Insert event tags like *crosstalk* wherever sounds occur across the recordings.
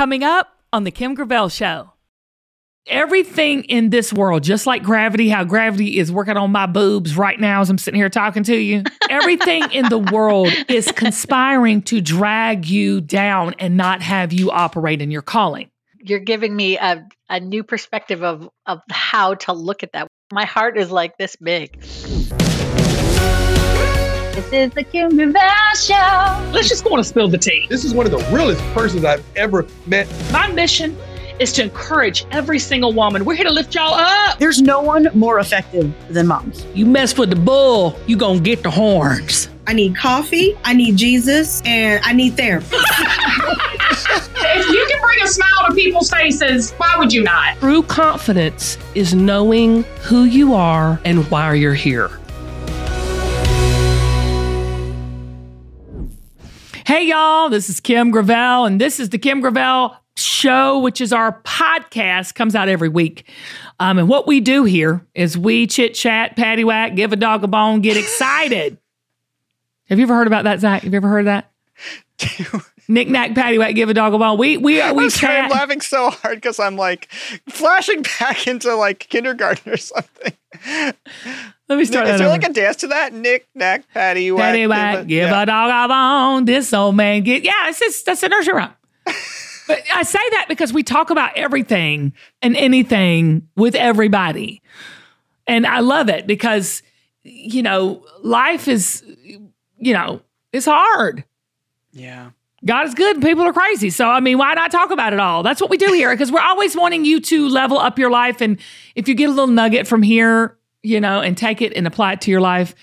Coming up on The Kim Gravel Show. Everything in this world, just like gravity, how gravity is working on my boobs right now as I'm sitting here talking to you, *laughs* everything in the world is conspiring to drag you down and not have you operate in your calling. You're giving me a, a new perspective of, of how to look at that. My heart is like this big. This is the Kim Gravel Show. Let's just go on and spill the tea. This is one of the realest persons I've ever met. My mission is to encourage every single woman. We're here to lift y'all up. There's no one more effective than moms. You mess with the bull, you gonna get the horns. I need coffee, I need Jesus, and I need therapy. *laughs* if you can bring a smile to people's faces, why would you not? True confidence is knowing who you are and why you're here. Hey, y'all, this is Kim Gravel, and this is the Kim Gravel Show, which is our podcast, comes out every week. Um, and what we do here is we chit chat, patty whack, give a dog a bone, get excited. *laughs* Have you ever heard about that, Zach? Have you ever heard of that? *laughs* Knick knack, patty whack, give a dog a bone. We we we I'm, sorry, I'm laughing so hard because I'm like flashing back *laughs* into like kindergarten or something. Let me start Is that there over. like a dance to that? Knick knack, patty whack. Patty whack, give yeah. a dog a bone. This old man get yeah. It's just that's a nursery rhyme. *laughs* but I say that because we talk about everything and anything with everybody, and I love it because you know life is you know it's hard. Yeah. God is good and people are crazy. So, I mean, why not talk about it all? That's what we do here because we're always wanting you to level up your life. And if you get a little nugget from here, you know, and take it and apply it to your life,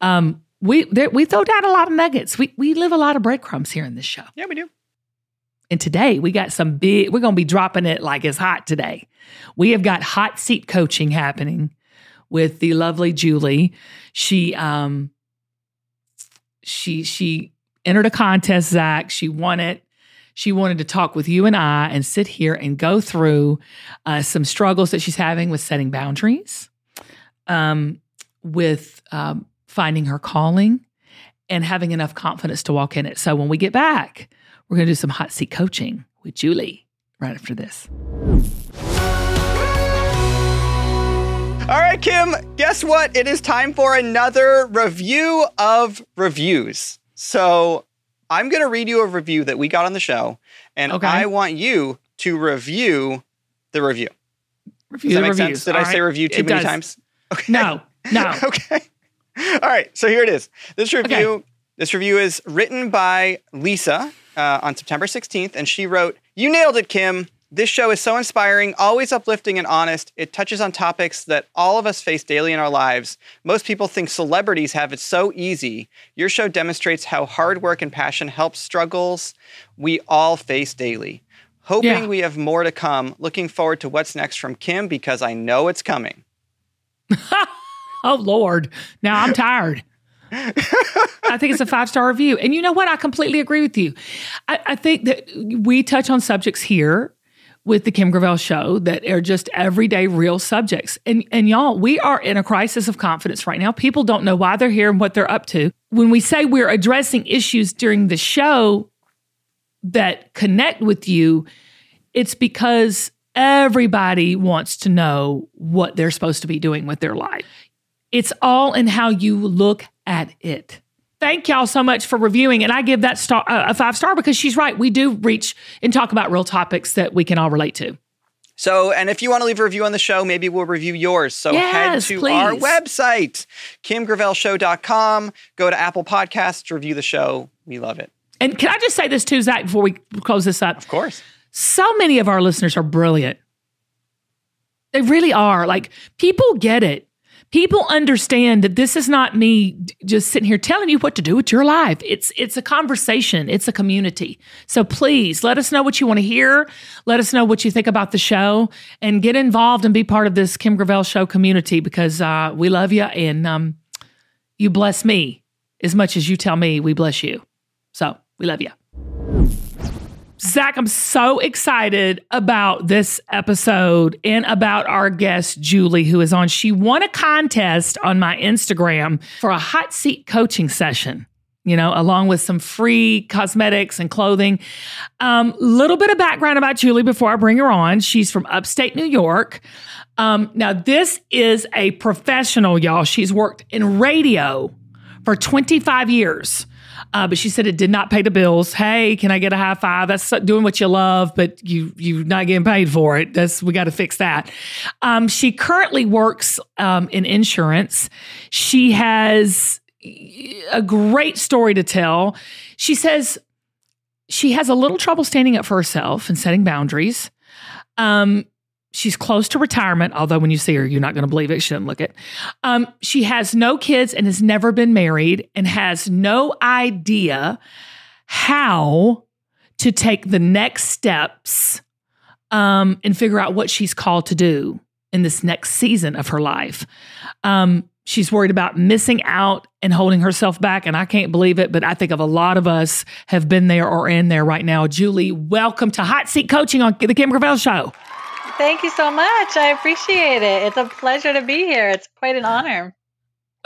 um, we there, we throw down a lot of nuggets. We we live a lot of breadcrumbs here in this show. Yeah, we do. And today we got some big. We're going to be dropping it like it's hot today. We have got hot seat coaching happening with the lovely Julie. She um she she entered a contest, Zach. She won it. She wanted to talk with you and I and sit here and go through uh, some struggles that she's having with setting boundaries, um, with um, finding her calling, and having enough confidence to walk in it. So when we get back, we're going to do some hot seat coaching with Julie right after this. All right, Kim, guess what? It is time for another review of reviews. So I'm going to read you a review that we got on the show, and Okay. I want you to review the review. Review Does that the make reviews. sense? Did I All say right. review too It many does. times? Okay. No, no. *laughs* okay. All right. So here it is. This review. This review is written by Lisa uh, on September 16th, and she wrote, "You nailed it, Kim. This show is so inspiring, always uplifting and honest. It touches on topics that all of us face daily in our lives. Most people think celebrities have it so easy. Your show demonstrates how hard work and passion help struggles we all face daily." Hoping Yeah. we have more to come. Looking forward to what's next from Kim because I know it's coming. *laughs* Oh Lord. Now I'm tired. *laughs* I think it's a five star review. And you know what? I completely agree with you. I, I think that we touch on subjects here with the Kim Gravel show that are just everyday real subjects. And and y'all, we are in a crisis of confidence right now. People don't know why they're here and what they're up to. When we say we're addressing issues during the show that connect with you, it's because everybody wants to know what they're supposed to be doing with their life. It's all in how you look at it. Thank y'all so much for reviewing, and I give that star uh, a five star because she's right. We do reach and talk about real topics that we can all relate to. So, and if you want to leave a review on the show, maybe we'll review yours. So Yes, head to our please. website, kimgravelshow.com. Go to Apple Podcasts, review the show. We love it. And can I just say this too, Zach, before we close this up? Of course. So many of our listeners are brilliant. They really are. Like people get it. People understand that this is not me just sitting here telling you what to do with your life. It's it's a conversation. It's a community. So please let us know what you want to hear. Let us know what you think about the show, and get involved and be part of this Kim Gravel show community because uh, we love you and um, you bless me as much as you tell me we bless you. So we love you. Zach, I'm so excited about this episode and about our guest, Julie, who is on. She won a contest on my Instagram for a hot seat coaching session. you know, along with some free cosmetics and clothing. Um, little bit of background about Julie before I bring her on. She's from upstate New York. Um, now, this is a professional, y'all. She's worked in radio for 25 years. Uh, but she said it did not pay the bills. Hey, can I get a high five? That's doing what you love, but you you're not getting paid for it. That's we got to fix that. Um, she currently works um, in insurance. She has a great story to tell. She says she has a little trouble standing up for herself and setting boundaries. Um, she's close to retirement, although when you see her, you're not going to believe it. She doesn't look it. Um, she has no kids and has never been married and has no idea how to take the next steps um, and figure out what she's called to do in this next season of her life. Um, she's worried about missing out and holding herself back. And I can't believe it, but I think of a lot of us have been there or in there right now. Julie, welcome to Hot Seat Coaching on the Kim Gravel Show. Thank you so much. I appreciate it. It's a pleasure to be here. It's quite an honor.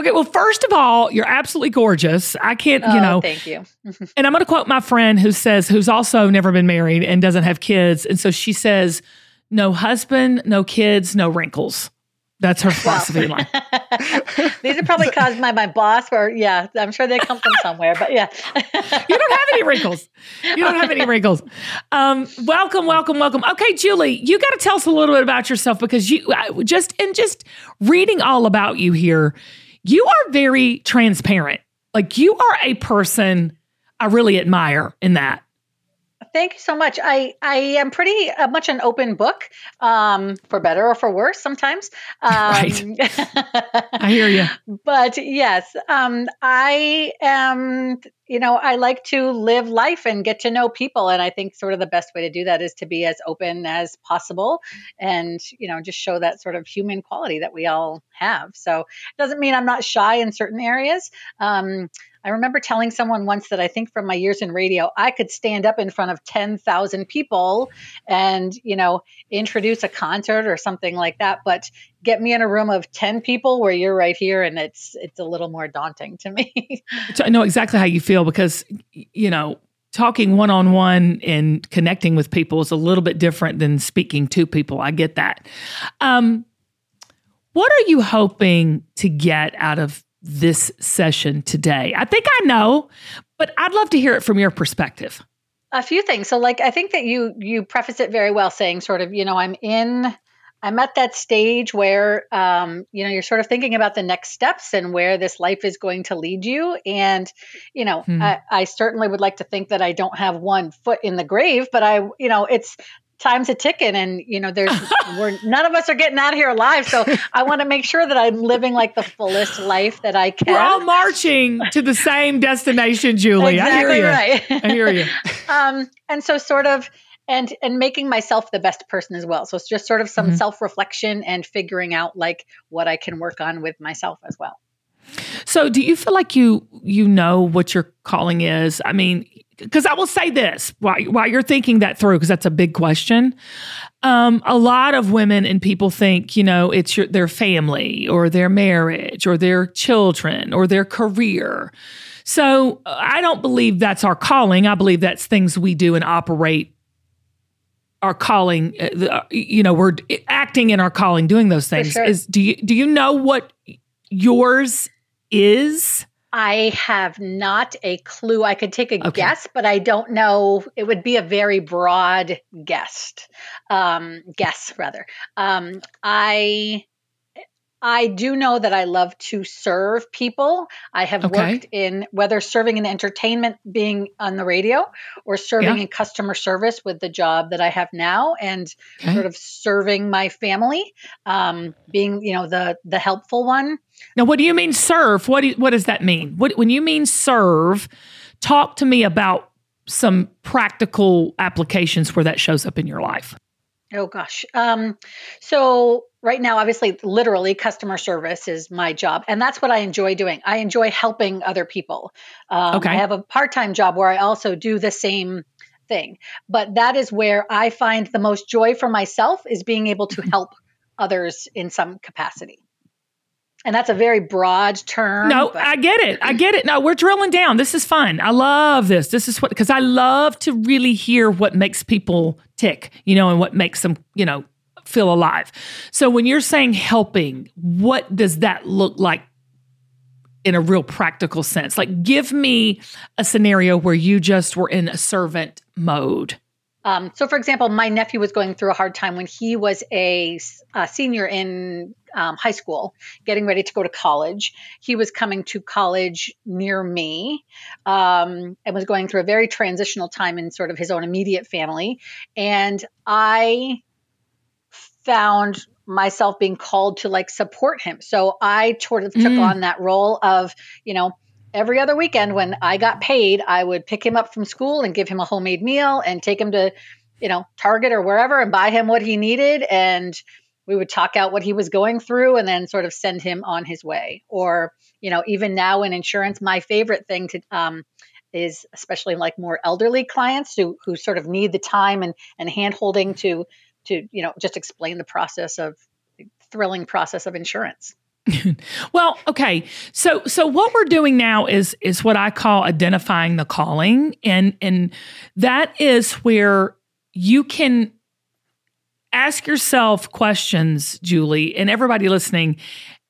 Okay, well, first of all, you're absolutely gorgeous. I can't, you Oh, know, thank you. *laughs* and I'm going to quote my friend who says, who's also never been married and doesn't have kids. And so she says, no husband, no kids, no wrinkles. That's her *laughs* philosophy in life. *laughs* These are probably caused by my boss, or yeah, I'm sure they come from somewhere. But yeah, You don't have any wrinkles. You don't have any wrinkles. Um, welcome, welcome, welcome. Okay, Julie, you got to tell us a little bit about yourself because you I- just and just reading all about you here, you are very transparent. Like you are a person I really admire in that. Thank you so much. I I am pretty uh, much an open book, um, for better or for worse sometimes. *laughs* Um, *laughs* I hear you. But yes, um, I am. You know, I like to live life and get to know people, and I think sort of the best way to do that is to be as open as possible, and you know, just show that sort of human quality that we all have. So it doesn't mean I'm not shy in certain areas. Um, I remember telling someone once that I think from my years in radio, I could stand up in front of 10,000 people and, you know, introduce a concert or something like that. But get me in a room of 10 people where you're right here and it's, it's a little more daunting to me. *laughs* I know exactly how you feel because, you know, talking one on one and connecting with people is a little bit different than speaking to people. I get that. Um, what are you hoping to get out of this session today? I think I know, but I'd love to hear it from your perspective. a few things. So like I think that you you preface it very well saying sort of, you know, I'm in I'm at that stage where um, you know, you're sort of thinking about the next steps and where this life is going to lead you. And, you know, Hmm. I, I certainly would like to think that I don't have one foot in the grave, but I, you know, it's time's a ticking and you know there's *laughs* we're none of us are getting out of here alive so i want to make sure that i'm living like the fullest life that i can We're all marching to the same destination, Julie. I hear you. right. I hear you. *laughs* um, and so sort of and and making myself the best person as well so it's just sort of some Mhm. self-reflection and figuring out like what i can work on with myself as well So, do you feel like you you know what your calling is? I mean, because I will say this while while you're thinking that through, because that's a big question. Um, a lot of women and people think, you know, it's your, their family or their marriage or their children or their career. So, uh, I don't believe that's our calling. I believe that's things we do and operate our calling. uh, uh, You know, we're acting in our calling, doing those things. sure. Is do you do you know what yours is? I have not a clue. I could take a Okay. guess but i don't know. It would be a very broad guess um guess rather. Um i I do know that I love to serve people. I have Okay. worked in whether serving in entertainment, being on the radio, or serving Yeah. in customer service with the job that I have now, and Okay. sort of serving my family, um, being you know the the helpful one. Now, what do you mean serve? What do, what does that mean? What when you mean serve? Talk to me about some practical applications where that shows up in your life. Oh gosh. Um, so right now, obviously, literally, customer service is my job, and that's what I enjoy doing. I enjoy helping other people. Um, Okay. I have a part-time job where I also do the same thing, but that is where I find the most joy for myself is being able to *laughs* help others in some capacity. And that's a very broad term. No, but- I get it. I get it. No, we're drilling down. This is fun. I love this. This is what because I love to really hear what makes people tick, you know, and what makes them, you know, feel alive. So when you're saying helping, what does that look like in a real practical sense? Like give me a scenario where you just were in a servant mode. Um, so, for example, my nephew was going through a hard time when he was a senior in um, high school, getting ready to go to college. He was coming to college near me um, and was going through a very transitional time in sort of his own immediate family. And I found myself being called to like support him. So I sort of took Mm. on that role of, you know, every other weekend when I got paid, I would pick him up from school and give him a homemade meal and take him to, you know, Target or wherever and buy him what he needed. And we would talk out what he was going through and then sort of send him on his way. Or, you know, even now in insurance, my favorite thing to, um, is especially like more elderly clients who, who sort of need the time and, and hand holding to, to, you know, just explain the process of thrilling process of insurance. *laughs* Well, okay. So so what we're doing now is is what I call identifying the calling and and that is where you can ask yourself questions, Julie, and everybody listening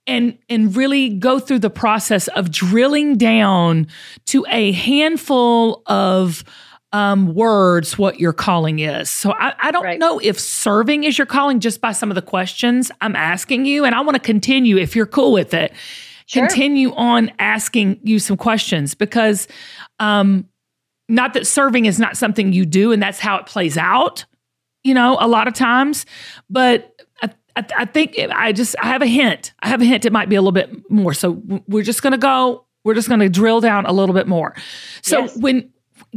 and and really go through the process of drilling down to a handful of um, words what your calling is. So I, I don't Right. know if serving is your calling just by some of the questions I'm asking you, and I want to continue if you're cool with it. Sure. Continue on asking you some questions because, um, not that serving is not something you do and that's how it plays out, you know, a lot of times, but. I, I, I think it- I just I have a hint. I have a hint. It might be a little bit more. So we're just going to go. We're just going to drill down a little bit more. So Yes. when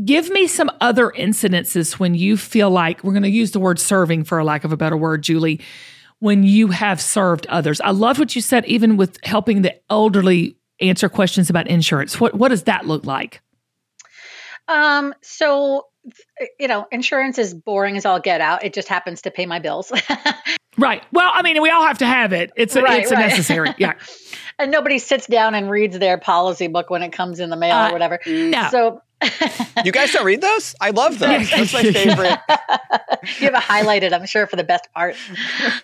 give me some other incidences when you feel like we're going to use the word serving for a lack of a better word, Julie, when you have served others. I love what you said, even with helping the elderly answer questions about insurance. What what does that look like? Um, so you know, insurance is boring as all get out. It just happens to pay my bills. *laughs* Right. Well, I mean, we all have to have it. It's a, Right, it's a necessary. *laughs* Yeah. and nobody sits down and reads their policy book when it comes in the mail Uh, or whatever. No. So *laughs* You guys don't read those? I love those. That's my favorite. you have a highlighted, I'm sure, for the best part.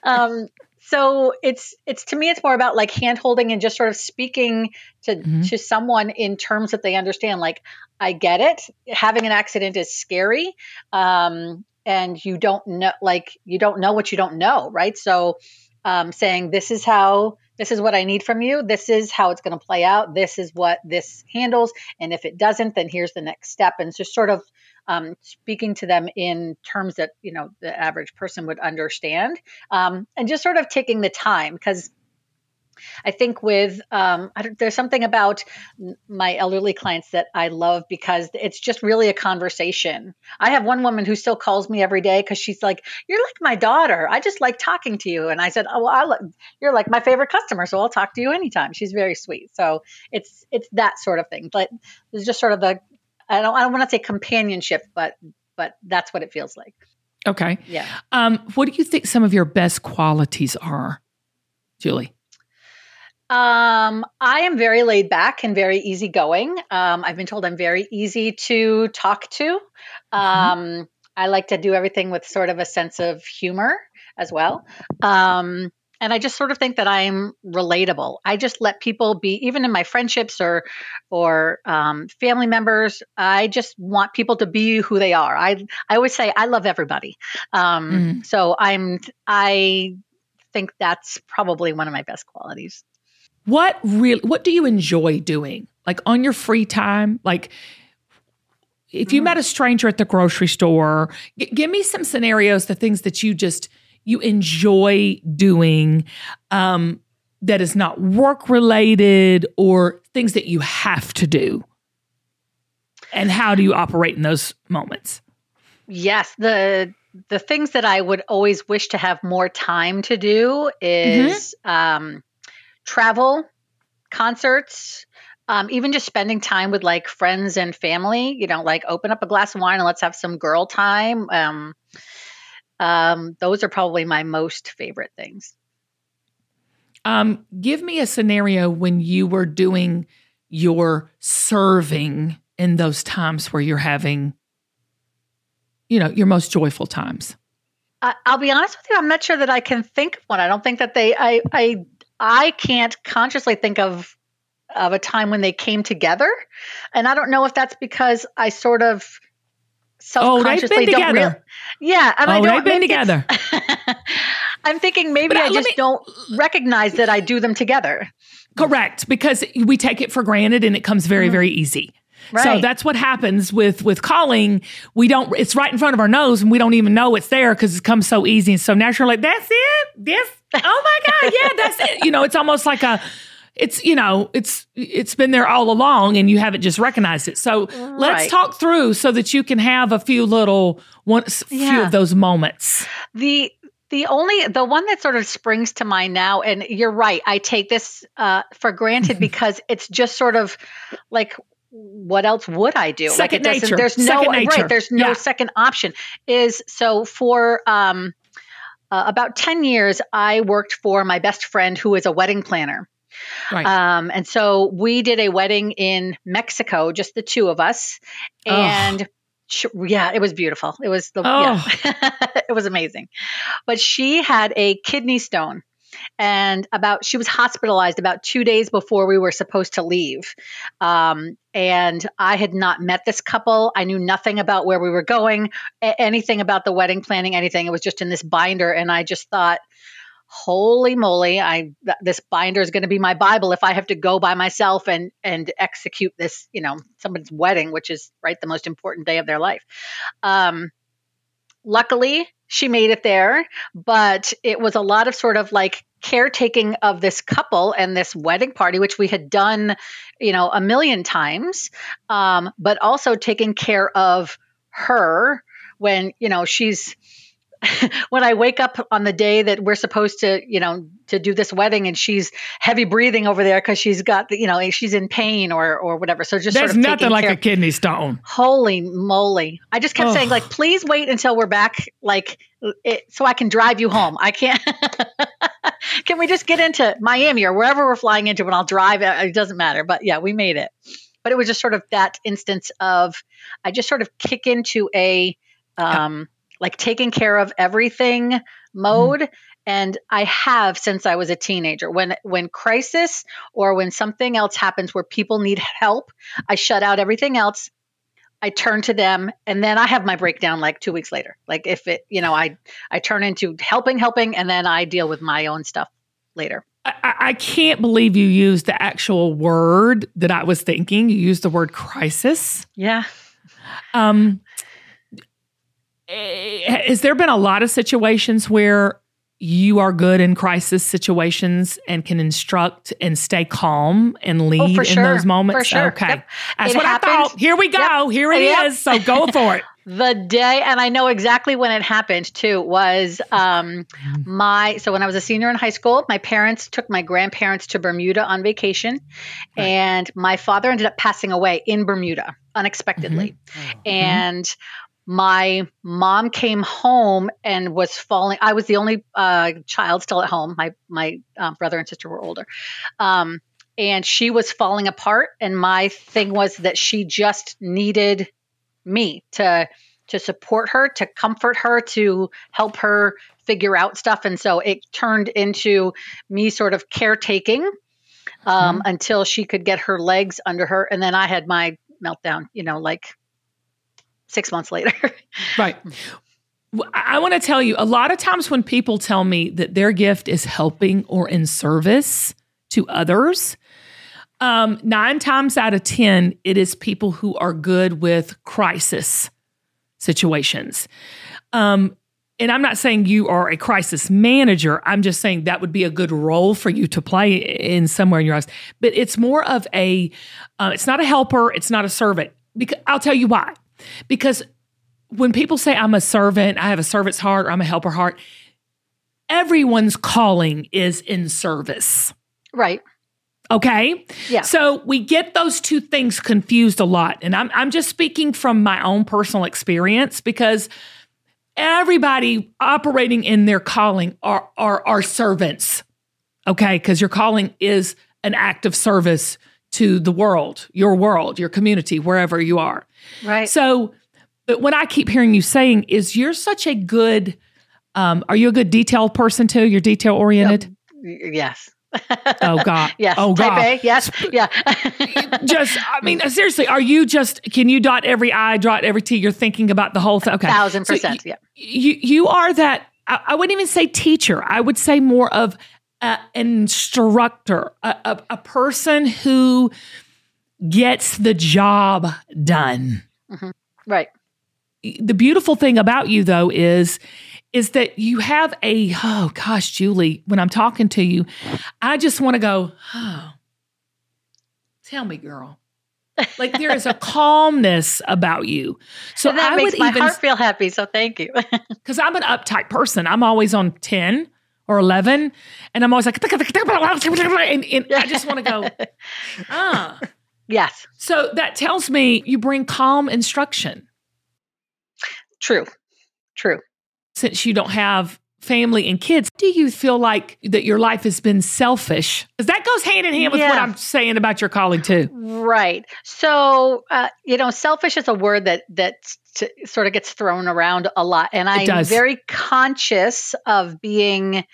Um, so it's it's to me, it's more about like hand holding and just sort of speaking to Mhm. to someone in terms that they understand. Like, I get it. Having an accident is scary, um, and you don't know, like, you don't know what you don't know, right? So, um, saying this is how this is what I need from you. This is how it's going to play out. This is what this handles, and if it doesn't, then here's the next step. And just sort of um, speaking to them in terms that you know the average person would understand, um, and just sort of taking the time because I think with um, I don't, there's something about my elderly clients that I love because it's just really a conversation. I have one woman who still calls me every day because she's like, "You're like my daughter. I just like talking to you." And I said, "Oh, well, you're like my favorite customer, so I'll talk to you anytime." She's very sweet. So it's it's that sort of thing. But it's just sort of the I don't I don't want to say companionship, but but that's what it feels like. Okay. Yeah. Um, what do you think some of your best qualities are, Julie? Um, I am very laid back and very easygoing. Um, I've been told I'm very easy to talk to. Um, I like to do everything with sort of a sense of humor as well. Um, and I just sort of think that I'm relatable. I just let people be, even in my friendships or or um, family members. I just want people to be who they are. I I always say I love everybody. Um, So I'm I think that's probably one of my best qualities. What really what do you enjoy doing? Like on your free time? Like if you met a stranger at the grocery store, g- give me some scenarios, the things that you just you enjoy doing um, that is not work related or things that you have to do. And how do you operate in those moments? Yes, the the things that I would always wish to have more time to do is um, travel, concerts, um, even just spending time with like friends and family. You know, like open up a glass of wine and let's have some girl time. Um, um, those are probably my most favorite things. Um, give me a scenario when you were doing your serving in those times where you're having, you know, your most joyful times. I, I'll be honest with you. I'm not sure that I can think of one. I don't think that they. I. I. I can't consciously think of of a time when they came together, and I don't know if that's because I sort of Oh, they've self-consciously been don't together. real- yeah, and I oh, don't. they've been together. *laughs* I'm thinking maybe But, uh, I just me- don't recognize that I do them together. Correct, because we take it for granted and it comes very, very easy. So Mm-hmm. That's what happens with with calling. We don't. It's right in front of our nose, and we don't even know it's there because it comes so easy and so natural. Like that's it. This. Oh my god. Yeah, that's it. You know, it's almost like a. It's you know, it's it's been there all along, and you haven't just recognized it. So let's talk through so that you can have a few little one, s- few of those moments. The the only the one that sort of springs to mind now, and you're right, I take this uh, for granted *laughs* because it's just sort of like what else would I do? like Second it doesn't- nature. There's no right. There's no Yeah. second option. Is so for um, uh, about ten years, I worked for my best friend who is a wedding planner. Right. Um, and so we did a wedding in Mexico, just the two of us. Oh. And sh- yeah, it was beautiful. It was the yeah. *laughs* it was amazing. But she had a kidney stone. And about she was hospitalized about two days before we were supposed to leave. Um, and I had not met this couple. I knew nothing about where we were going, a- anything about the wedding planning, anything. It was just in this binder. And I just thought, holy moly i th- this binder is going to be my bible if i have to go by myself and and execute this you know somebody's wedding which is right the most important day of their life um luckily she made it there but it was a lot of sort of like caretaking of this couple and this wedding party which we had done you know a million times um but also taking care of her when you know she's *laughs* when I wake up on the day that we're supposed to, you know, to do this wedding, and she's heavy breathing over there because she's got, the, you know, she's in pain or or whatever. So just There's sort of nothing like care- a kidney stone. Holy moly! I just kept Ugh. saying, like, please wait until we're back, like, it, so I can drive you home. I can't. *laughs* can we just get into Miami or wherever we're flying into, and I'll drive? It It doesn't matter. But yeah, we made it. But it was just sort of that instance of I just sort of kick into a um, like taking care of everything mode. And I have since I was a teenager. When when crisis or when something else happens where people need help, I shut out everything else. I turn to them and then I have my breakdown like 2 weeks later. Like if it, you know, I I turn into helping helping and then I deal with my own stuff later. I, I can't believe you used the actual word that I was thinking. You used the word crisis. Yeah. Um, has there been a lot of situations where you are good in crisis situations and can instruct and stay calm and lead Oh, in sure. those moments? For sure. Okay. Yep. That's It what happened. I thought. Here we go. Yep. Here it is. Yep. So go *laughs* for it. the day and i know exactly when it happened too was um my so when i was a senior in high school my parents took my grandparents to bermuda on vacation and my father ended up passing away in bermuda unexpectedly and my mom came home and was falling i was the only uh, child still at home. My my uh, brother and sister were older. Um, and she was falling apart and my thing was that she just needed me to to support her to comfort her to help her figure out stuff. And so it turned into me sort of caretaking um, until she could get her legs under her. And then i had my meltdown you know like six months later *laughs* Right. I want to tell you a lot of times when people tell me that their gift is helping or in service to others, um, nine times out of 10, it is people who are good with crisis situations. Um, and I'm not saying you are a crisis manager. I'm just saying that would be a good role for you to play in somewhere in your life. But it's more of a, uh, it's not a helper, it's not a servant. Because I'll tell you why. Because when people say I'm a servant, I have a servant's heart, or I'm a helper heart, everyone's calling is in service. right Okay. Yeah. So we get those two things confused a lot. And I'm, I'm just speaking from my own personal experience because everybody operating in their calling are, are, are servants. Okay. Because your calling is an act of service to the world, your world, your community, wherever you are. Right. So, but what I keep hearing you saying is you're such a good, um, are you a good detail person too? You're detail oriented? yes. Oh God. *laughs* Yes. Oh God. A. Yes. Yeah. *laughs* just I mean seriously, are you just can you dot every I, dot every T? You're thinking about the whole thing. Okay. Thousand So percent. you- yeah. You you are that I, I wouldn't even say teacher. I would say more of a, an instructor, a, a, a person who gets the job done. Mm-hmm. Right. The beautiful thing about you though is is that you have a oh gosh, Julie, when I'm talking to you, I just want to go, oh, tell me, girl. Like there is a *laughs* calmness about you. So and that I makes would my even heart feel happy. So thank you. *laughs* because I'm an uptight person. I'm always on 10 or 11, and I'm always like, and, and I just want to go, *laughs* ah. yes. So that tells me you bring calm instruction True. True. since you don't have family and kids. Do you feel like that your life has been selfish? Because that goes hand in hand with what I'm saying about your calling too. Right. So, uh, you know, selfish is a word that that t- sort of gets thrown around a lot, and I'm very conscious of being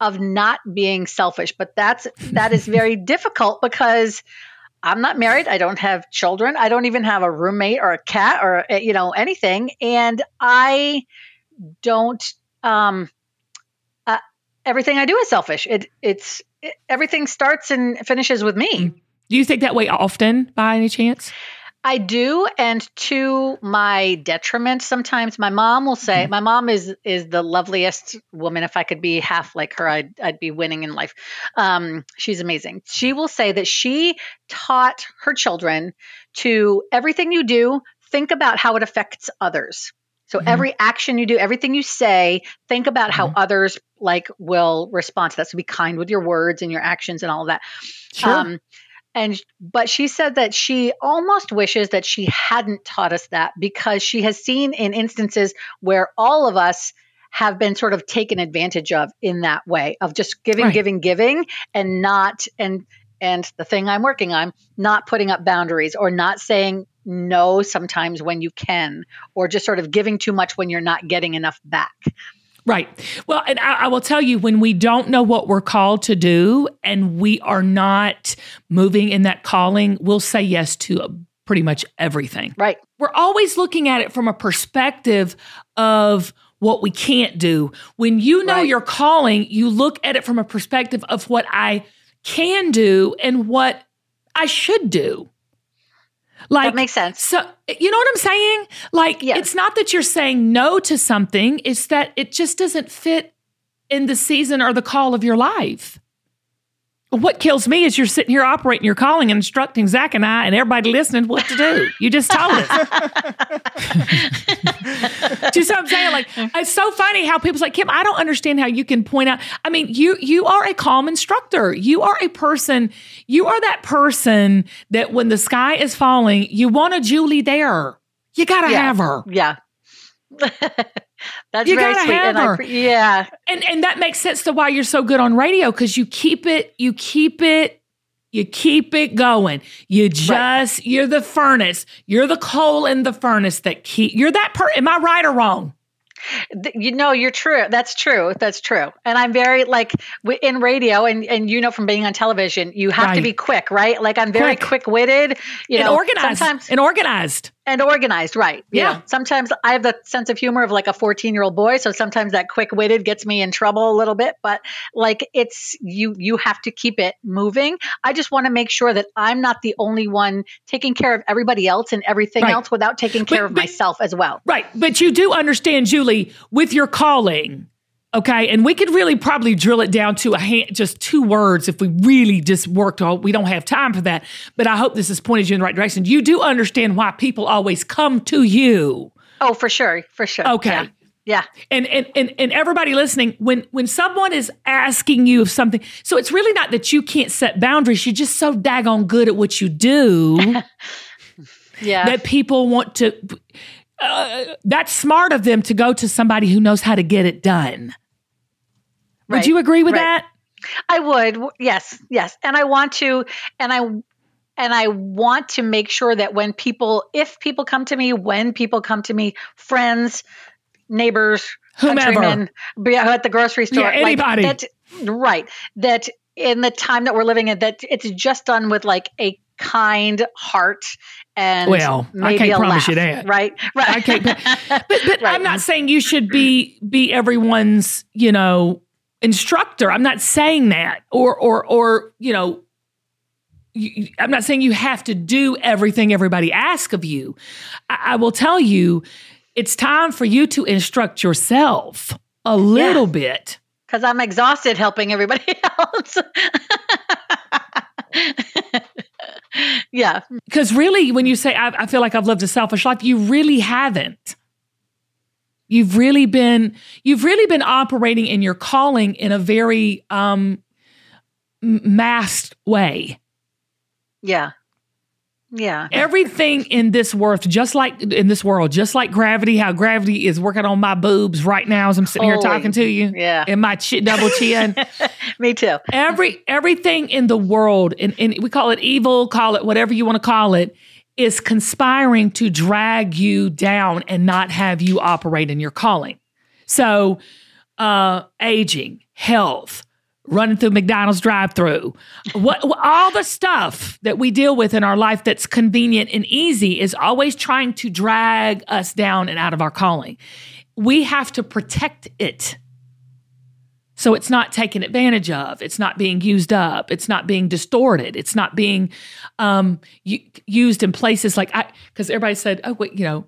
of not being selfish. But that's that is very *laughs* difficult because I'm not married. I don't have children. I don't even have a roommate or a cat or uh, you know anything, and I don't. Um, everything I do is selfish. It it's it, everything starts and finishes with me. Do you think that way often by any chance? I do, and to my detriment, sometimes my mom will say, "My mom is is the loveliest woman. If I could be half like her, I'd I'd be winning in life." Um, she's amazing. She will say that she taught her children to everything you do, think about how it affects others. So Mhm. every action you do, everything you say, think about how others like will respond to that. So be kind with your words and your actions and all of that. Um, and but she said that she almost wishes that she hadn't taught us that because she has seen in instances where all of us have been sort of taken advantage of in that way of just giving Right. giving giving and not and and the thing I'm working on not putting up boundaries or not saying no sometimes when you can or just sort of giving too much when you're not getting enough back. Right. Well, and I, I will tell you when we don't know what we're called to do and we are not moving in that calling, we'll say yes to pretty much everything. Right. We're always looking at it from a perspective of what we can't do. When you know Right. your calling, you look at it from a perspective of what I can do and what I should do. Like that makes sense. so, you know what I'm saying? Like, Yes. it's not that you're saying no to something, it's that it just doesn't fit in the season or the call of your life. What kills me is you're sitting here operating your calling and instructing Zach and I and everybody listening what to do. You just told us. do you see what I'm saying? Like, it's so funny how people's like, Kim, I don't understand how you can point out. I mean, you you are a calm instructor. You are a person, you are that person that when the sky is falling, you want a Julie there. You gotta Yeah. have her. Yeah. *laughs* That's You very gotta sweet. have and I, pre- yeah. and and that makes sense to why you're so good on radio because you keep it you keep it you keep it going you just you're the furnace you're the coal in the furnace that keep you're that per am i right or wrong You know, you're true. That's true. That's true. And I'm very like in radio, and and you know from being on television, you have to be quick, right? Like I'm very Quick. quick witted, you and know, organized sometimes and organized and organized, right? You Yeah. sometimes I have the sense of humor of like a 14 year old boy, so sometimes that quick witted gets me in trouble a little bit. But like it's you, you have to keep it moving. I just want to make sure that I'm not the only one taking care of everybody else and everything Right. else without taking care But- of but- myself as well. right but you do understand julie with your calling okay and we could really probably drill it down to a hand, just two words if we really just worked all we don't have time for that but i hope this has pointed you in the right direction you do understand why people always come to you Oh, for sure, for sure. Okay. Yeah. Yeah. and and and, and everybody listening when when someone is asking you of something so it's really not that you can't set boundaries you're just so daggone good at what you do *laughs* Yeah. that people want to uh, that's smart of them to go to somebody who knows how to get it done would you agree with right. that I would. Yes, yes. And I want to and I and I want to make sure that when people if people come to me, when people come to me, friends, neighbors, Whomever. countrymen, be at the grocery store, Yeah, like, anybody. that, right. That in the time that we're living in that it's just done with like a kind heart and Well, I can't promise you that. Right. *laughs* Right. I can't, *laughs* but, but, Right. I'm not saying you should be be everyone's, you know, instructor. I'm not saying that, or or or you know, you- I'm not saying you have to do everything everybody asks of you. I, I will tell you, it's time for you to instruct yourself a little bit. because I'm exhausted helping everybody *laughs* else. *laughs* yeah, Because really, when you say I, I feel like I've lived a selfish life, you really haven't. You've really been you've really been operating in your calling in a very um, masked way. yeah, yeah. Everything in this worth, just like in this world, just like gravity, how gravity is working on my boobs right now as I'm sitting here talking to you, yeah. in my chi- double chin. *laughs* Me too. every everything in the world and, and we call it evil call it whatever you want to call it is conspiring to drag you down and not have you operate in your calling so uh aging health running through mcdonald's drive-through what all the stuff that we deal with in our life that's convenient and easy is always trying to drag us down and out of our calling we have to protect it so it's not taken advantage of. It's not being used up. It's not being distorted. It's not being um, used in places like I because everybody said, oh, wait, you know,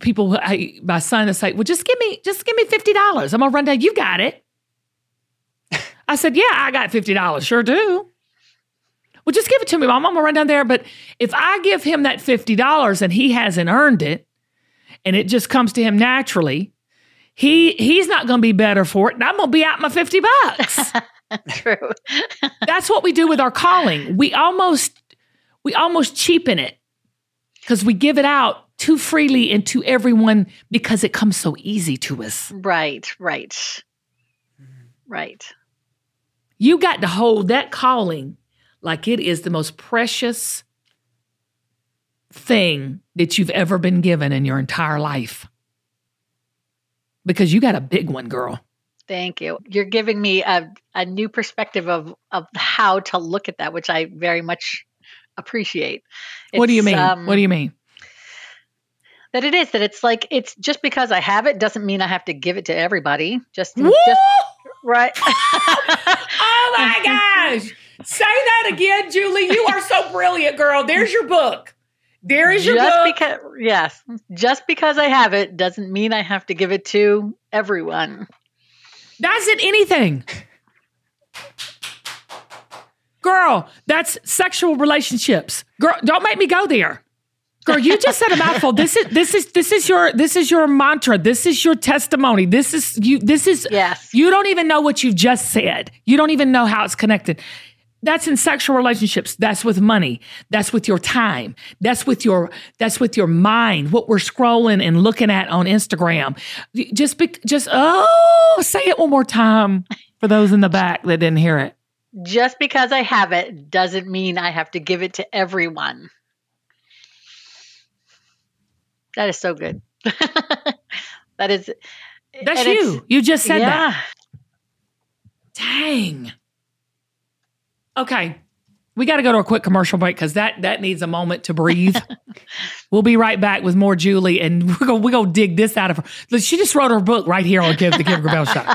people. I, my son is like, well, just give me, just give me fifty dollars. I'm gonna run down. You got it. I said, yeah, I got fifty dollars. Sure do. Well, just give it to me, mom. I'm gonna run down there. But if I give him that fifty dollars and he hasn't earned it, and it just comes to him naturally, he he's not going to be better for it and i'm going to be out my 50 bucks *laughs* True. *laughs* that's what we do with our calling we almost we almost cheapen it because we give it out too freely and to everyone because it comes so easy to us right. Right. Right. You got to hold that calling like it is the most precious thing that you've ever been given in your entire life because you got a big one girl Thank you. You're giving me a, a new perspective of, of how to look at that, which I very much appreciate. what do you mean um, what do you mean that it is that it's like it's just because I have it doesn't mean I have to give it to everybody. Just, Woo! just right. *laughs* oh my gosh. Say that again, Julie. You are so brilliant, girl. There's your book. There is your just book. because yes, just because I have it doesn't mean I have to give it to everyone. That's in anything. Girl, that's sexual relationships. Girl, don't make me go there. Girl, you just said a mouthful. This is this is this is your this is your mantra. This is your testimony. This is you this is Yes. you don't even know what you just said. You don't even know how it's connected. That's in sexual relationships. That's with money. That's with your time. That's with your that's with your mind. What we're scrolling and looking at on Instagram. Just be, just oh, say it one more time for those in the back that didn't hear it. Just because I have it doesn't mean I have to give it to everyone. That is so good. *laughs* that is That's you. You just said that. Dang. Okay. We got to go to a quick commercial break because that that needs a moment to breathe. *laughs* we'll be right back with more Julie, and we're gonna we're gonna dig this out of her. She just wrote her book right here on Give the Kim Gravel Show.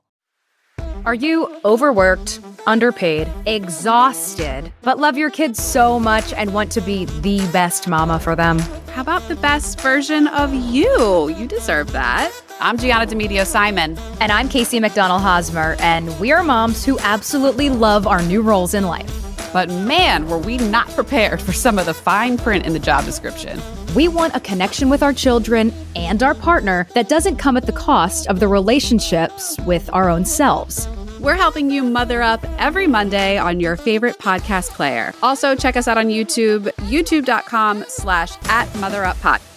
Are you overworked, underpaid, exhausted, but love your kids so much and want to be the best mama for them? How about the best version of you? You deserve that. I'm Gianna Demedio Simon. And I'm Casey McDonald Hosmer, and we are moms who absolutely love our new roles in life. But man, were we not prepared for some of the fine print in the job description. We want a connection with our children and our partner that doesn't come at the cost of the relationships with our own selves. We're helping you mother up every Monday on your favorite podcast player. Also, check us out on YouTube, youtube.com slash at motheruppod.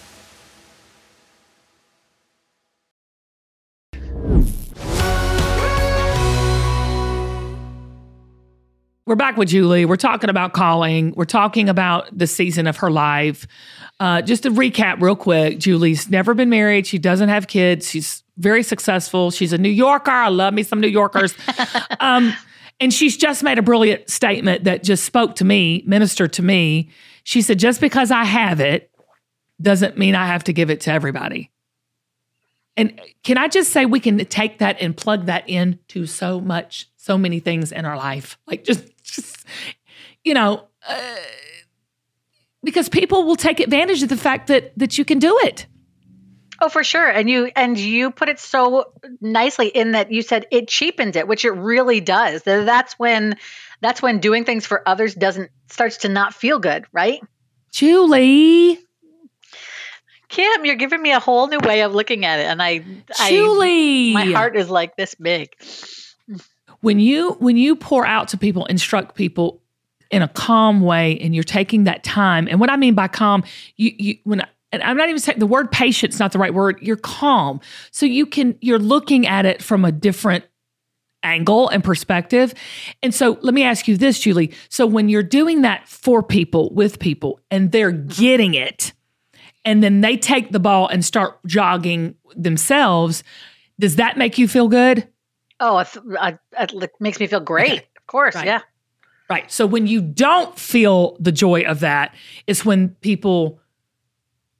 We're back with Julie. We're talking about calling. We're talking about the season of her life. Uh, just to recap, real quick Julie's never been married. She doesn't have kids. She's very successful. She's a New Yorker. I love me some New Yorkers. *laughs* um, and she's just made a brilliant statement that just spoke to me, ministered to me. She said, just because I have it doesn't mean I have to give it to everybody. And can I just say we can take that and plug that into so much, so many things in our life? Like just, just you know, uh, because people will take advantage of the fact that that you can do it. Oh, for sure. And you and you put it so nicely in that you said it cheapens it, which it really does. That's when that's when doing things for others doesn't starts to not feel good, right? Julie. Kim, you're giving me a whole new way of looking at it. And I Julie. I, my heart is like this big. When you when you pour out to people, instruct people in a calm way and you're taking that time. And what I mean by calm, you you when and I'm not even saying the word patience not the right word. You're calm. So you can you're looking at it from a different angle and perspective. And so let me ask you this, Julie. So when you're doing that for people, with people, and they're mm-hmm. getting it, and then they take the ball and start jogging themselves, does that make you feel good? Oh, it, makes me feel great. Of course, right. yeah. Right. So when you don't feel the joy of that, it's when people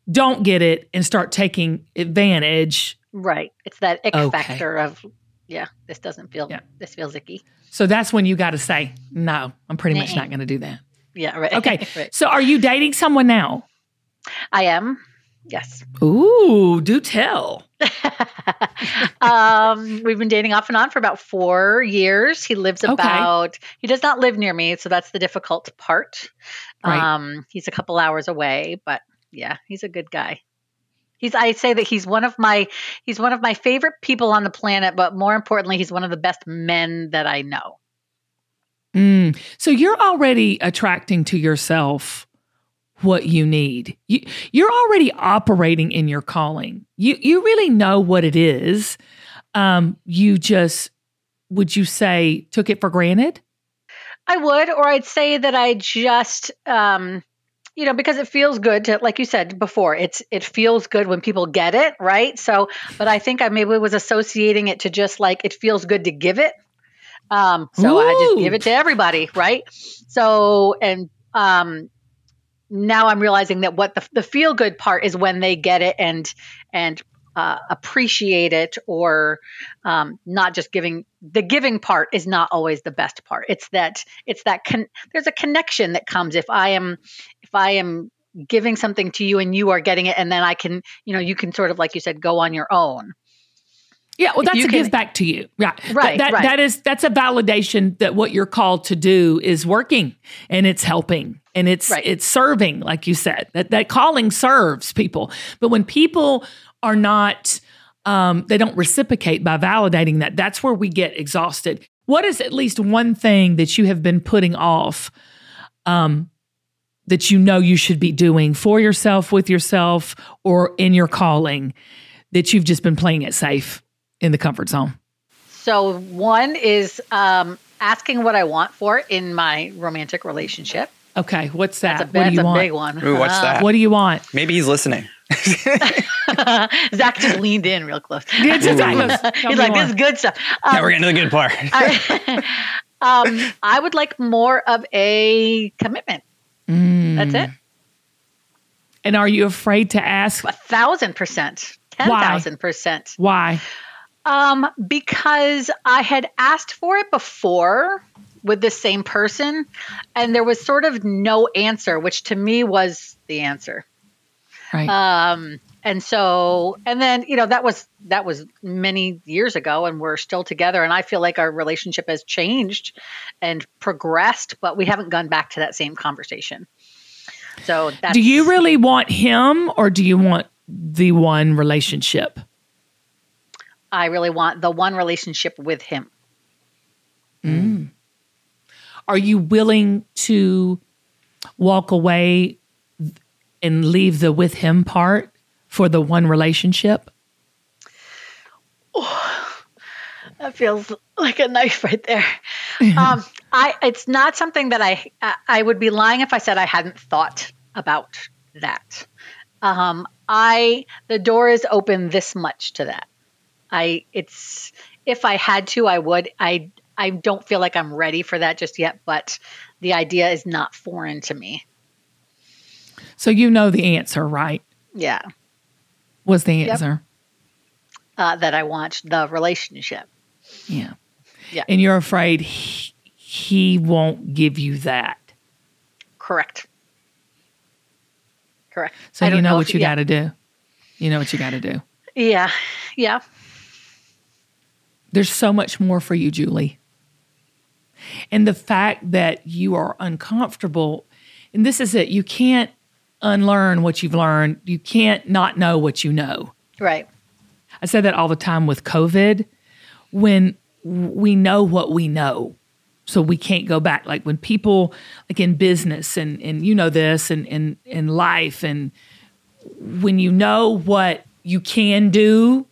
don't get it and start taking advantage. Right. It's that ick okay. factor of, yeah, this doesn't feel, yeah. this feels icky. So that's when you got to say, no, I'm pretty much not going to do that. Yeah, right. *laughs* Okay. right. So are you dating someone now? I am. Yes. Ooh, do tell. *laughs* *laughs* um, we've been dating off and on for about four years. He lives about, okay. he does not live near me, so that's the difficult part. Right. Um, he's a couple hours away, but yeah, he's a good guy. He's I say that he's one of my he's one of my favorite people on the planet, but more importantly, he's one of the best men that I know. Mm. So you're already attracting to yourself what you need. You, you're already operating in your calling. You you really know what it is. Um, you just would you say took it for granted? I would, or I'd say that I just um, you know because it feels good to like you said before it's it feels good when people get it right so but i think i maybe was associating it to just like it feels good to give it um so Ooh. i just give it to everybody right so and um now I'm realizing that what the, the feel good part is when they get it and and uh, appreciate it or um, not just giving the giving part is not always the best part. It's that it's that con- there's a connection that comes. If i am if i am giving something to you and you are getting it and then i can you know you can sort of like you said go on your own yeah, well, that's a can, give back to you. Yeah, right, that, right. That is that's a validation that what you're called to do is working and it's helping and it's right. it's serving, like you said. That that calling serves people. But when people are not, um, they don't reciprocate by validating that. That's where we get exhausted. What is at least one thing that you have been putting off um, that you know you should be doing for yourself, with yourself, or in your calling that you've just been playing it safe in the comfort zone? So one is um, asking what I want for in my romantic relationship. Okay, what's that? That's a, what do that's you a want? big one. Ooh, what's Uh, that? What do you want? Maybe he's listening. *laughs* Zach just leaned in real close. Yeah, just Zach goes, "Tell He's like, more." this is good stuff. yeah, Um, we're getting to the good part. *laughs* I, *laughs* um, I would like more of a commitment. Mm. That's it. And are you afraid to ask A thousand percent. Ten Why? thousand percent. why? Um, because I had asked for it before with the same person, and there was sort of no answer, which to me was the answer. Right. Um, and so, and then you know that was that was many years ago, and we're still together. And I feel like our relationship has changed and progressed, but we haven't gone back to that same conversation. So, that's, do you really want him or do you want the one relationship? I really want the one relationship with him. Are you willing to walk away and leave the with him part for the one relationship? That feels like a knife right there. *laughs* um, I it's not something that I I- I would be lying if I said I hadn't thought about that. Um, I the door is open this much to that. I it's if I had to I would. I I don't feel like I'm ready for that just yet, but the idea is not foreign to me. So you know the answer, right? Yeah, Was the answer. uh, that I want the relationship. Yeah. Yeah. And you're afraid he, he won't give you that. Correct. Correct. So you know if- what you yeah. got to do. You know what you got to do. Yeah, yeah. There's so much more for you, Julie. And the fact that you are uncomfortable, and this is it, you can't unlearn what you've learned. You can't not know what you know. Right. I say that all the time with COVID when we know what we know. So we can't go back. Like when people like in business and and you know this and in in life and when you know what you can do,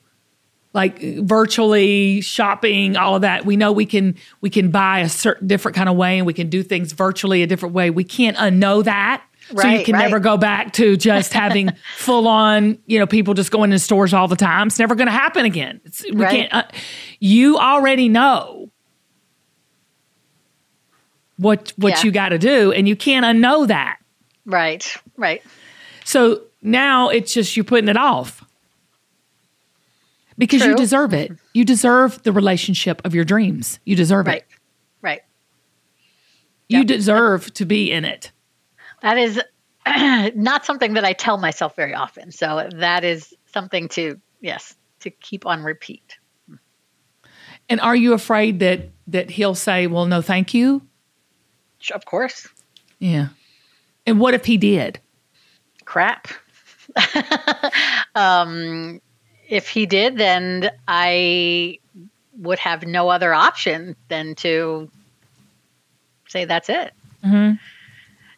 like virtually shopping, all of that, we know we can we can buy a certain different kind of way and we can do things virtually a different way. We can't unknow that. so you Right, can never go back to just *laughs* having full on, you know, people just going in stores all the time. It's never going to happen again. It's, we Right. can't. Uh, you already know what what Yeah. you got to do, and you can't unknow that. Right. Right. So now it's just you're putting it off because you deserve it. You deserve the relationship of your dreams. You deserve Right. it. Right. You Yep. deserve to be in it. That is *clears throat* not something that I tell myself very often. So that is something to yes to keep on repeat. And are you afraid that that he'll say, "Well, no, thank you"? Of course. Yeah. And what if he did? Crap. *laughs* um, if he did, then I would have no other option than to say that's it. Mhm.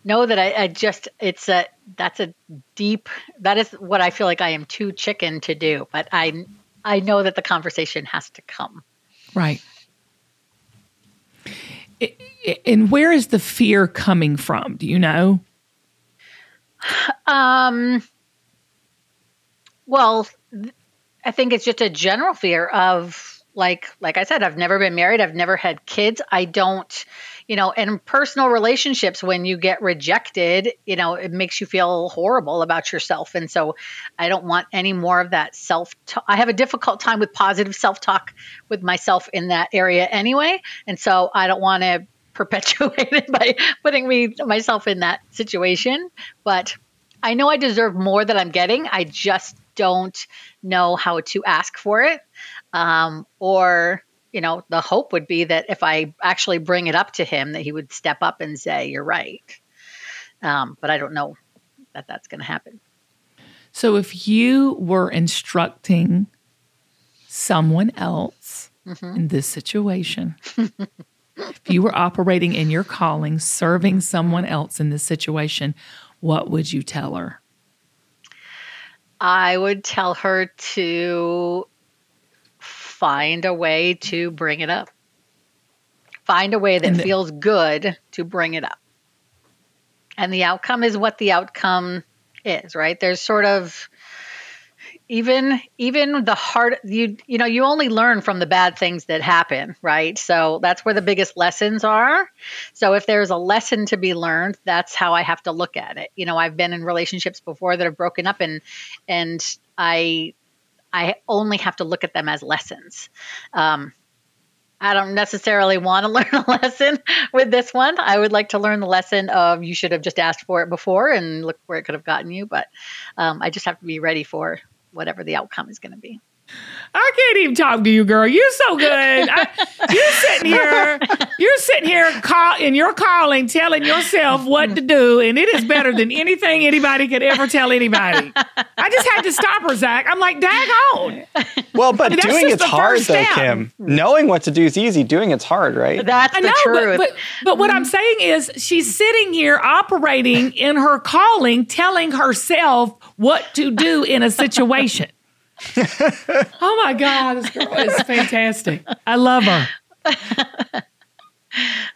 Know that I, I just it's a that's a deep that is what I feel like I am too chicken to do, but I I know that the conversation has to come. Right. And where is the fear coming from? Do you know? *sighs* Um, well, I think it's just a general fear of like like I said, I've never been married, I've never had kids. I don't, you know, and personal relationships when you get rejected, you know, it makes you feel horrible about yourself. And so I don't want any more of that self I have a difficult time with positive self-talk with myself in that area anyway, and so I don't want to *laughs* perpetuate it by putting me myself in that situation, but I know I deserve more than I'm getting. I just don't know how to ask for it. Um, or, you know, the hope would be that if I actually bring it up to him, that he would step up and say, You're right. Um, but I don't know that that's going to happen. So if you were instructing someone else Mhm. in this situation, if you were operating in your calling, serving someone else in this situation, what would you tell her? I would tell her to find a way to bring it up. Find a way that the- feels good to bring it up. And the outcome is what the outcome is, right? There's sort of even even the hard you you know you only learn from the bad things that happen right so that's where the biggest lessons are so if there's a lesson to be learned that's how i have to look at it you know i've been in relationships before that have broken up and and i i only have to look at them as lessons um, I don't necessarily want to *laughs* learn a lesson with this one. I would like to learn the lesson of you should have just asked for it before and look where it could have gotten you. But um, I just have to be ready for whatever the outcome is going to be. I can't even talk to you, girl. You're so good. I, you're *laughs* sitting here, you're sitting here call, in your calling, telling yourself what to do, and it is better than anything anybody could ever tell anybody. I just had to stop her, Zach. I'm like, dag on. Well, but That's doing it's hard first though, step. Kim. Knowing what to do is easy. Doing it's hard, right? That's I the know, truth. but, but but what I'm mm. saying is she's sitting here operating in her calling, telling herself what to do in a situation. *laughs* oh my God, this girl is *laughs* fantastic. I love her.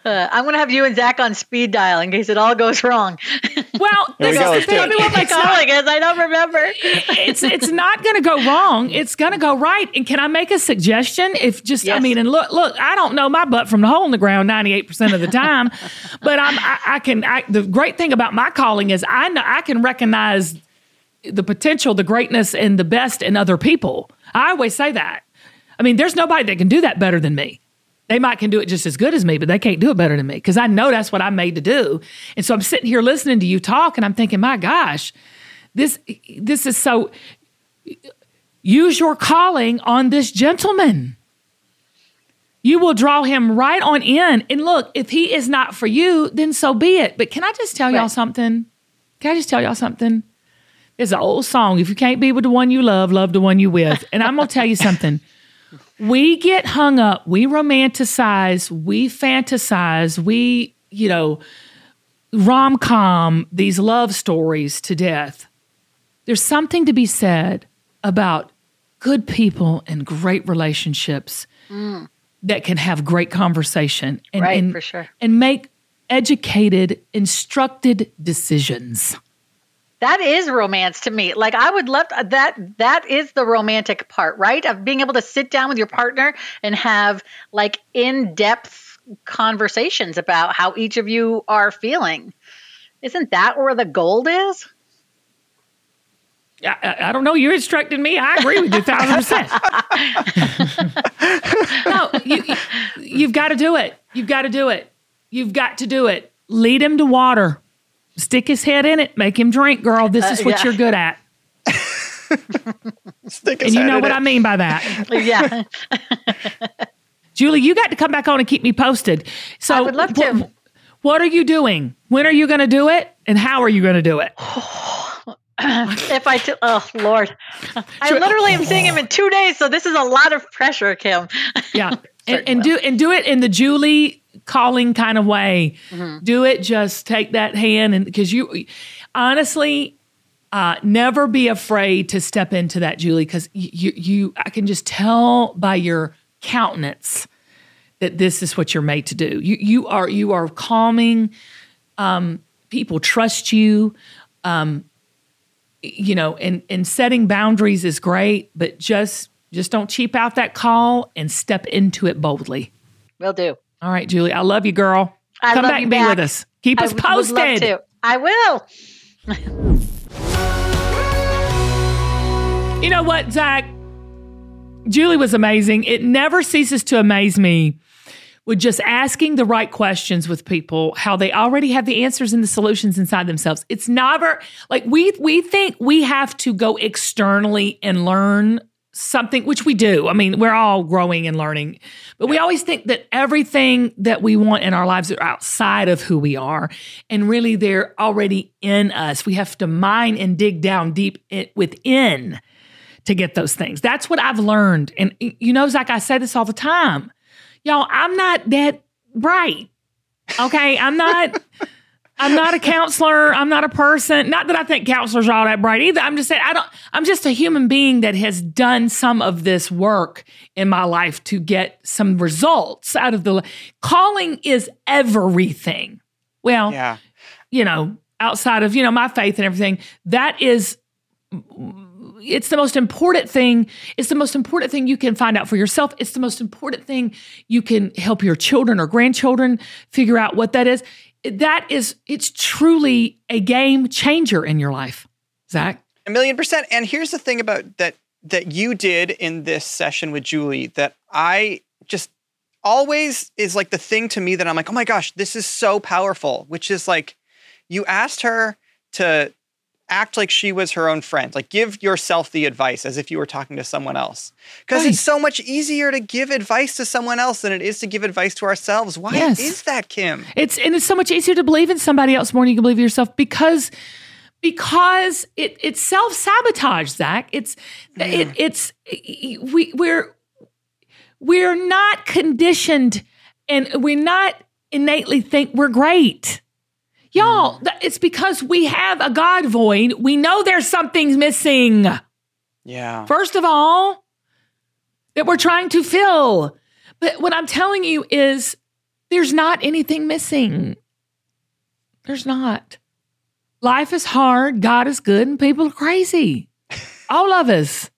Uh, I'm going to have you and Zach on speed dial in case it all goes wrong. *laughs* Well, There we is the thing. I mean, what My calling is I don't remember. it's it's not going to go wrong. It's going to go right. And can I make a suggestion? If just I mean, and look, look, I don't know my butt from the hole in the ground ninety eight percent of the time, but I'm I, I can. I, the great thing about my calling is I know I can recognize the potential, the greatness, and the best in other people. I always say that. I mean, there's nobody that can do that better than me. They might can do it just as good as me, but they can't do it better than me because I know that's what I'm made to do. And so I'm sitting here listening to you talk, and I'm thinking, my gosh, this this is so. Use your calling on this gentleman. You will draw him right on in. And look, if he is not for you, then so be it. But can I just tell y'all Right. something? Can I just tell y'all something? There's an old song. If you can't be with the one you love, love the one you with. And I'm gonna tell you something. *laughs* We get hung up, we romanticize, we fantasize, we, you know, rom com these love stories to death. There's something to be said about good people and great relationships mm. that can have great conversation and, Right, and- sure. and make educated, instructed decisions. That is romance to me. Like I would love uh, that. That is the romantic part, right? Of being able to sit down with your partner and have like in depth conversations about how each of you are feeling. Isn't that where the gold is? I, I, I don't know. You're instructing me. I agree with you a *laughs* thousand percent. *laughs* no, you, you, you've got to do it. You've got to do it. You've got to do it. Lead him to water. Stick his head in it. Make him drink, girl. This Uh, is what yeah. you're good at. *laughs* Stick And you know what I mean by that. *laughs* yeah. *laughs* Julie, you got to come back on and keep me posted. So I would love to. What, what are you doing? When are you going to do it? And how are you going to do it? *sighs* if I, t- oh Lord, I literally am seeing him in two days, so this is a lot of pressure, Kim. Yeah. and, and do and do it in the Julie calling kind of way. Mm-hmm. Do it. Just take that hand and because you honestly uh, never be afraid to step into that, Julie, because you, you I can just tell by your countenance that this is what you're made to do. You you are you are calming. Um, people trust you. Um, you know, and and setting boundaries is great, but just just don't cheap out that call and step into it boldly. Will do. All right, Julie, I love you, girl. I Come back you and be back. with us. Keep I us would- would love posted. I will. *laughs* You know what, Zach? Julie was amazing. It never ceases to amaze me with just asking the right questions with people, how they already have the answers and the solutions inside themselves. It's never like we we think we have to go externally and learn something, which we do. I mean, we're all growing and learning, but we always think that everything that we want in our lives are outside of who we are, and really they're already in us. We have to mine and dig down deep within to get those things. That's what I've learned. And you know, Zach, I say this all the time. Y'all, I'm not that bright. Okay, I'm not. *laughs* I'm not a counselor. I'm not a person. Not that I think counselors are all that bright either. I'm just saying I don't. I'm just a human being that has done some of this work in my life to get some results out of the calling is everything. Well, Yeah. you know, outside of, you know, my faith and everything, that is it's the most important thing. It's the most important thing you can find out for yourself. It's the most important thing you can help your children or grandchildren figure out what that is. That is it's truly a game changer in your life. Zach? A million percent. And here's the thing about that that you did in this session with Julie that I just always is like the thing to me that I'm like, oh my gosh, this is so powerful, which is like you asked her to act like she was her own friend, like give yourself the advice as if you were talking to someone else. Because Right. it's so much easier to give advice to someone else than it is to give advice to ourselves. Why Yes. is that, Kim? It's and it's so much easier to believe in somebody else more than you can believe in yourself because because it it's self sabotage, Zach. It's it it's we we're we're not conditioned and we're not innately think we're great. Y'all, that- it's because we have a God void. We know there's something missing. Yeah. First of all, that we're trying to fill. But what I'm telling you is there's not anything missing. There's not. Life is hard, God is good, and people are crazy. *laughs* All of us.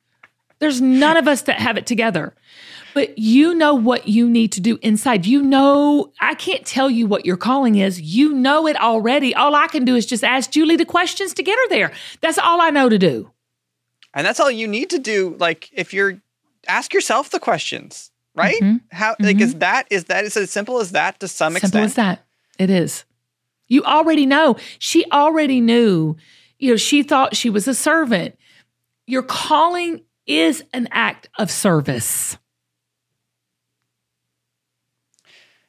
There's none of us that have it together. But you know what you need to do inside. You know, I can't tell you what your calling is. You know it already. All I can do is just ask Julie the questions to get her there. That's all I know to do. And that's all you need to do. Like if you're ask yourself the questions, right? Mhm. How like is that is that is it as simple as that to some Simple extent? as that. It is. You already know. She already knew. You know, she thought she was a servant. Your calling is an act of service.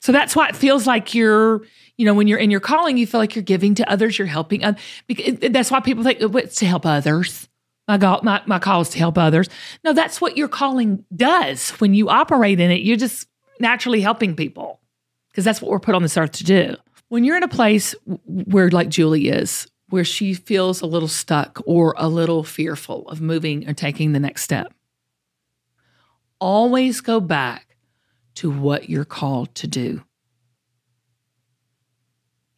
So that's why it feels like you're, you know, when you're in your calling, you feel like you're giving to others, you're helping. oth- bec- That's why people think "Oh, it's to help others. My, God, my, my call is to help others. No, that's what your calling does. When you operate in it, you're just naturally helping people because that's what we're put on this earth to do. When you're in a place where, like Julie is, where she feels a little stuck or a little fearful of moving or taking the next step, always go back to what you're called to do.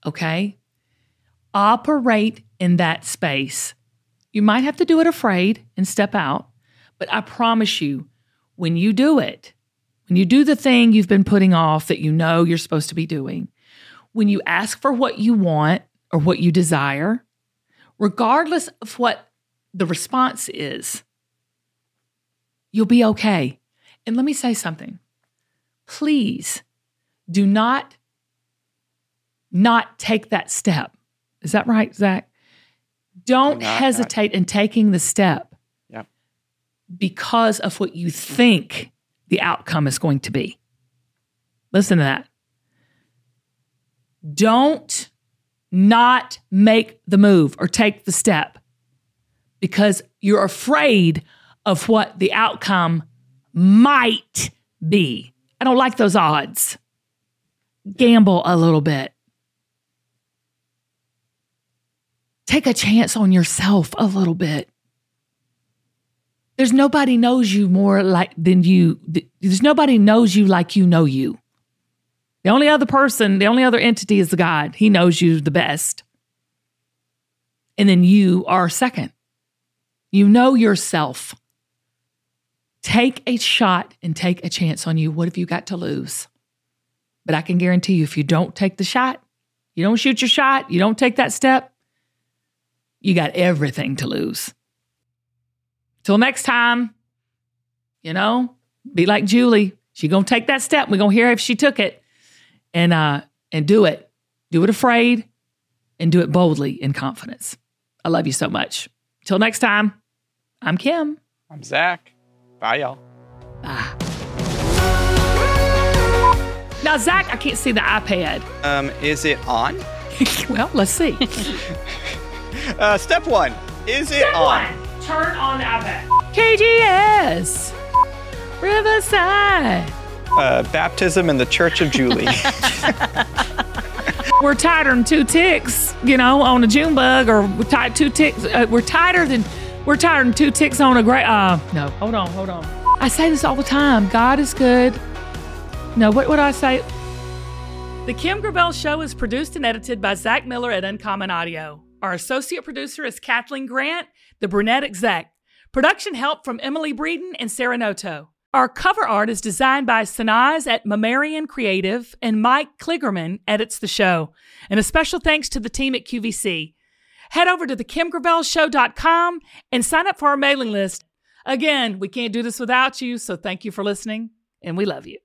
Okay? Operate in that space. You might have to do it afraid and step out, but I promise you, when you do it, when you do the thing you've been putting off that you know you're supposed to be doing, when you ask for what you want or what you desire, regardless of what the response is, you'll be okay. And let me say something. Please do not not take that step. Is that right, Zach? Don't not hesitate in taking the step Yep. because of what you think the outcome is going to be. Listen to that. Don't not make the move or take the step because you're afraid of what the outcome might be. I don't like those odds. Gamble a little bit. Take a chance on yourself a little bit. There's nobody knows you more like than you. There's nobody knows you like you know you. The only other person, the only other entity is the God. He knows you the best. And then you are second. You know yourself. Take a shot and take a chance on you. What have you got to lose? But I can guarantee you, if you don't take the shot, you don't shoot your shot, you don't take that step, you got everything to lose. Till next time, you know, be like Julie. She gonna take that step. We're gonna hear if she took it. And uh and do it. Do it afraid and do it boldly in confidence. I love you so much. Till next time, I'm Kim. I'm Zach. Bye y'all. Bye. Now, Zach, I can't see the iPad. Um, is it on? *laughs* well, let's see. *laughs* Uh, step one. Is it on? Turn on the iPad. KGS. Riverside. uh, baptism in the Church of Julie. *laughs* we're tighter than two ticks, you know, on a June bug, or we're tight two ticks. Uh, we're tighter than we're tired than two ticks on a great. Uh, no, hold on, hold on. I say this all the time. God is good. No, what would I say? The Kim Gravel Show is produced and edited by Zach Miller at Uncommon Audio. Our associate producer is Kathleen Grant, the brunette exec. Production help from Emily Breeden and Sarah Noto. Our cover art is designed by Sanaz at Mammarian Creative, and Mike Kligerman edits the show. And a special thanks to the team at QVC. Head over to thekimgravelshow.com and sign up for our mailing list. Again, we can't do this without you, so thank you for listening, and we love you.